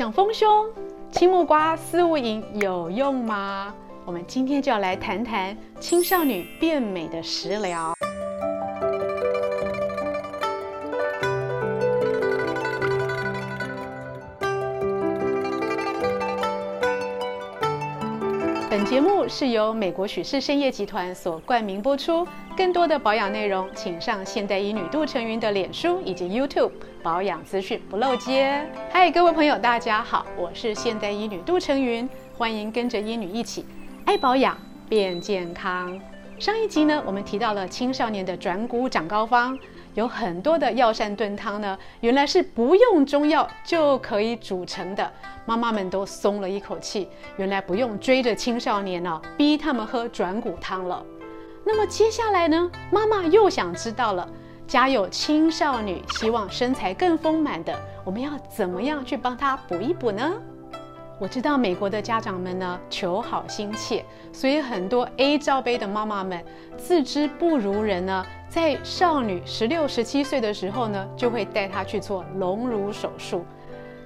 想丰胸，青木瓜四物饮有用吗？我们今天就要来谈谈青少女变美的食疗。本节目是由美国许氏参业集团所冠名播出。更多的保养内容，请上现代医女杜成云的脸书以及 YouTube 保养资讯不漏接。嗨，各位朋友，大家好，我是现代医女杜成云，欢迎跟着医女一起爱保养变健康。上一集呢，我们提到了青少年的转骨长高方。有很多的药膳炖汤呢，原来是不用中药就可以煮成的，妈妈们都松了一口气，原来不用追着青少年呢、啊，逼他们喝转骨汤了。那么接下来呢，妈妈又想知道了，家有青少女希望身材更丰满的，我们要怎么样去帮她补一补呢？我知道美国的家长们呢，求好心切，所以很多 A 罩杯的妈妈们自知不如人呢。在少女十六、十七岁的时候呢，就会带她去做隆乳手术。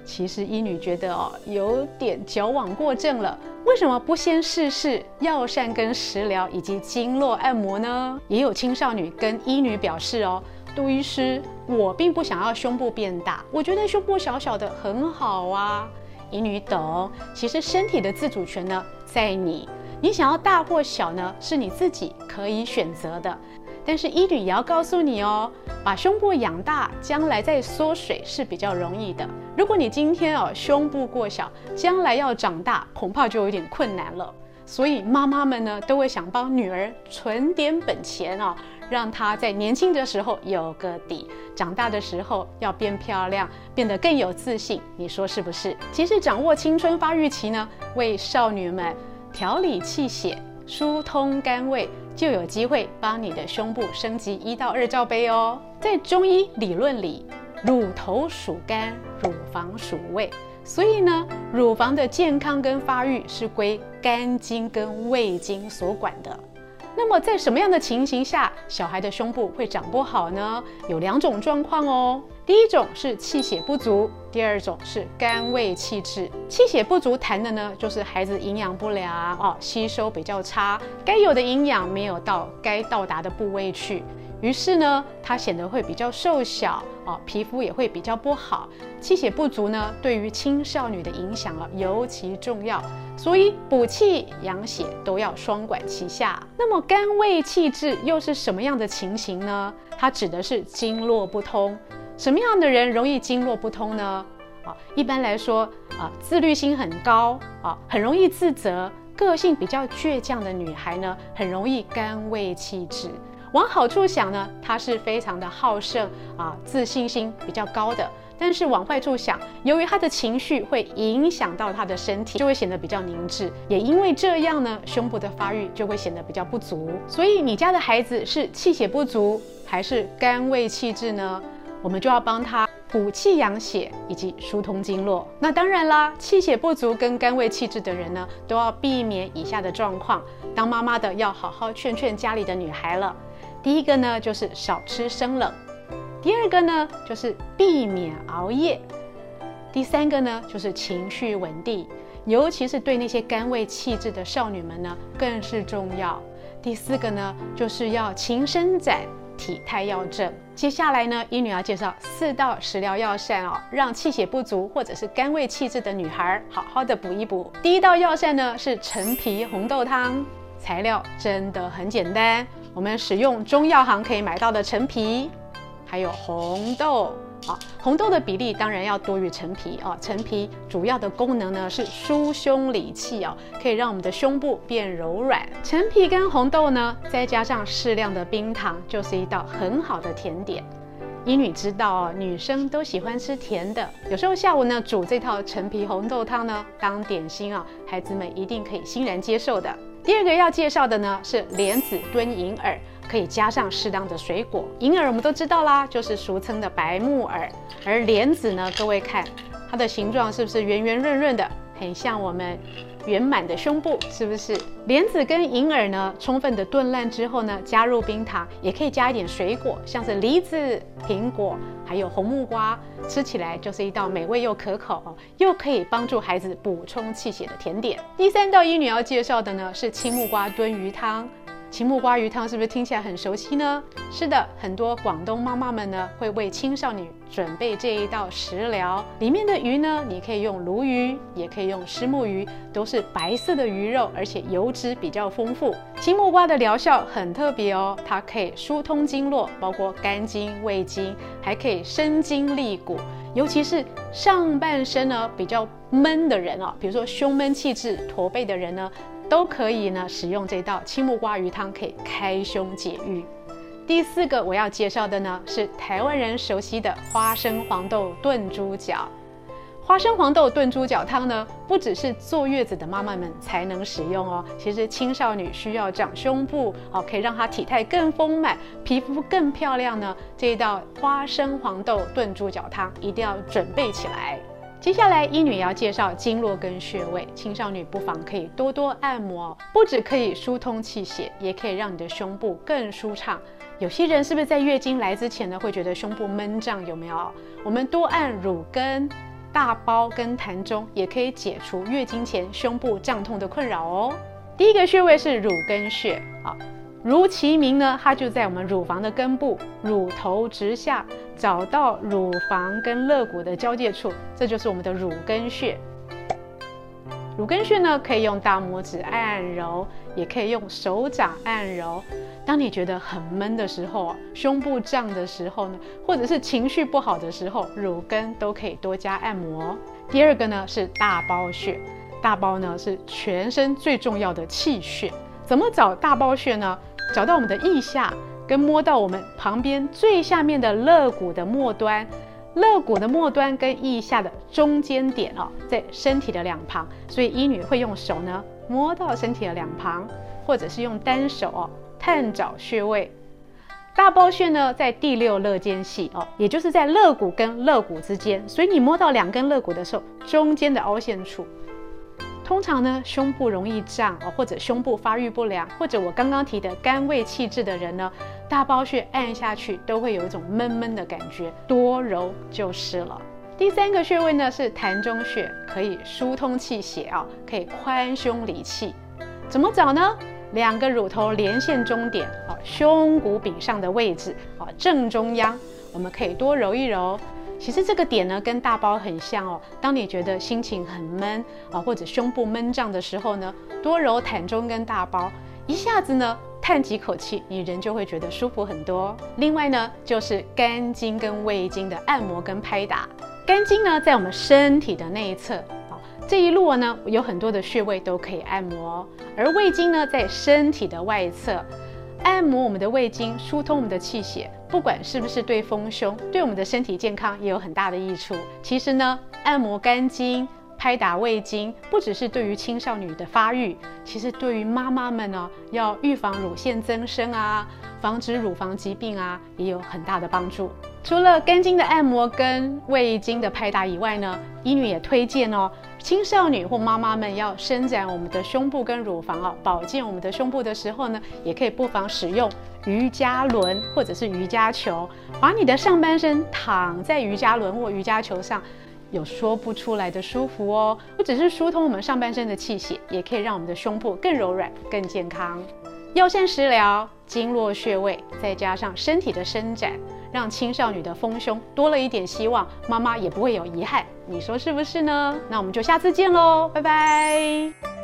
其实医女觉得哦，有点矫枉过正了。为什么不先试试药膳跟食疗以及经络按摩呢？也有青少女跟医女表示哦，杜医师，我并不想要胸部变大，我觉得胸部小小的很好啊。乙女懂，其实身体的自主权呢，在你，你想要大或小呢，是你自己可以选择的。但是医女也要告诉你哦，把胸部养大，将来再缩水是比较容易的。如果你今天哦胸部过小，将来要长大恐怕就有点困难了。所以妈妈们呢都会想帮女儿存点本钱哦，让她在年轻的时候有个底，长大的时候要变漂亮，变得更有自信。你说是不是？其实掌握青春发育期呢，为少女们调理气血、疏通肝胃。就有机会帮你的胸部升级一到二罩杯哦。在中医理论里，乳头属肝，乳房属胃，所以呢，乳房的健康跟发育是归肝经跟胃经所管的。那么在什么样的情形下，小孩的胸部会长不好呢？有两种状况哦。第一种是气血不足，第二种是肝胃气滞。气血不足谈的呢，就是孩子营养不良哦，吸收比较差，该有的营养没有到该到达的部位去。于是呢，它显得会比较瘦小啊，皮肤也会比较不好。气血不足呢，对于青少女的影响啊尤其重要，所以补气养血都要双管齐下。那么肝胃气滞又是什么样的情形呢？它指的是经络不通。什么样的人容易经络不通呢？啊，一般来说啊，自律心很高啊，很容易自责，个性比较倔强的女孩呢，很容易肝胃气滞。往好处想呢，他是非常的好胜啊，自信心比较高的。但是往坏处想，由于他的情绪会影响到他的身体，就会显得比较凝滞。也因为这样呢，胸部的发育就会显得比较不足。所以你家的孩子是气血不足还是肝胃气滞呢？我们就要帮他补气养血以及疏通经络。那当然啦，气血不足跟肝胃气滞的人呢，都要避免以下的状况。当妈妈的要好好劝劝家里的女孩了。第一个呢，就是少吃生冷；第二个呢，就是避免熬夜；第三个呢，就是情绪稳定，尤其是对那些肝胃气滞的少女们呢，更是重要。第四个呢，就是要勤伸展，体态要正。接下来呢，医女要介绍四道食疗药膳哦，让气血不足或者是肝胃气滞的女孩好好的补一补。第一道药膳呢，是陈皮红豆汤，材料真的很简单。我们使用中药行可以买到的陈皮，还有红豆啊，红豆的比例当然要多于陈皮啊。陈皮主要的功能呢是疏胸理气哦，可以让我们的胸部变柔软。陈皮跟红豆呢，再加上适量的冰糖，就是一道很好的甜点。医女知道哦，女生都喜欢吃甜的，有时候下午呢煮这套陈皮红豆汤呢当点心啊，孩子们一定可以欣然接受的。第二个要介绍的呢是莲子炖银耳，可以加上适当的水果。银耳我们都知道啦，就是俗称的白木耳，而莲子呢，各位看它的形状是不是圆圆润润的，很像我们圆满的胸部，是不是？莲子跟银耳呢，充分的炖烂之后呢，加入冰糖，也可以加一点水果，像是梨子、苹果，还有红木瓜，吃起来就是一道美味又可口，又可以帮助孩子补充气血的甜点。第三道医女要介绍的呢，是青木瓜炖鱼汤。青木瓜鱼汤是不是听起来很熟悉呢？是的，很多广东妈妈们呢会为青少女准备这一道食疗。里面的鱼呢，你可以用鲈鱼，也可以用虱目鱼，都是白色的鱼肉，而且油脂比较丰富。青木瓜的疗效很特别哦，它可以疏通经络，包括肝经、胃经，还可以生筋利骨。尤其是上半身呢比较闷的人哦，比如说胸闷气滞、驼背的人呢。都可以呢，使用这道青木瓜鱼汤可以开胸解郁。第四个我要介绍的呢，是台湾人熟悉的花生黄豆炖猪脚。花生黄豆炖猪脚汤呢，不只是坐月子的妈妈们才能使用哦，其实青少女需要长胸部哦，可以让她体态更丰满、皮肤更漂亮呢。这一道花生黄豆炖猪脚汤一定要准备起来。接下来，医女要介绍经络跟穴位，青少女不妨可以多多按摩，不止可以疏通气血，也可以让你的胸部更舒畅。有些人是不是在月经来之前呢，会觉得胸部闷胀？有没有？我们多按乳根、大胞跟膻中，也可以解除月经前胸部胀痛的困扰哦。第一个穴位是乳根穴，啊。如其名呢，它就在我们乳房的根部，乳头直下，找到乳房跟肋骨的交界处，这就是我们的乳根穴。乳根穴呢，可以用大拇指按揉，也可以用手掌按揉。当你觉得很闷的时候，胸部胀的时候呢，或者是情绪不好的时候，乳根都可以多加按摩。第二个呢是大包穴，大包呢是全身最重要的气穴。怎么找大包穴呢？找到我们的腋下，跟摸到我们旁边最下面的肋骨的末端，肋骨的末端跟腋下的中间点哦，在身体的两旁，所以医女会用手呢摸到身体的两旁，或者是用单手哦探找穴位。大胞穴呢在第六肋间隙哦，也就是在肋骨跟肋骨之间，所以你摸到两根肋骨的时候，中间的凹陷处。通常呢，胸部容易胀哦，或者胸部发育不良，或者我刚刚提的肝胃气滞的人呢，大包穴按下去都会有一种闷闷的感觉，多揉就是了。第三个穴位呢是膻中穴，可以疏通气血啊，可以宽胸理气。怎么找呢？两个乳头连线中点啊，胸骨柄上的位置啊，正中央，我们可以多揉一揉。其实这个点呢，跟大包很像哦。当你觉得心情很闷啊，或者胸部闷胀的时候呢，多揉膻中跟大包，一下子呢叹几口气，你人就会觉得舒服很多。另外呢，就是肝经跟胃经的按摩跟拍打。肝经呢，在我们身体的内侧啊，这一路呢有很多的穴位都可以按摩，而胃经呢，在身体的外侧。按摩我们的胃经，疏通我们的气血，不管是不是对丰胸，对我们的身体健康也有很大的益处。其实呢，按摩肝经、拍打胃经，不只是对于青少女的发育，其实对于妈妈们呢，要预防乳腺增生啊，防止乳房疾病啊，也有很大的帮助。除了肝经的按摩跟胃经的拍打以外呢，医女也推荐哦。青少女或妈妈们要伸展我们的胸部跟乳房啊，保健我们的胸部的时候呢，也可以不妨使用瑜伽轮或者是瑜伽球，把你的上半身躺在瑜伽轮或瑜伽球上，有说不出来的舒服哦。不只是疏通我们上半身的气血，也可以让我们的胸部更柔软、更健康。药膳食疗、经络穴位，再加上身体的伸展。让青少女的丰胸多了一点希望，妈妈也不会有遗憾，你说是不是呢？那我们就下次见喽，拜拜。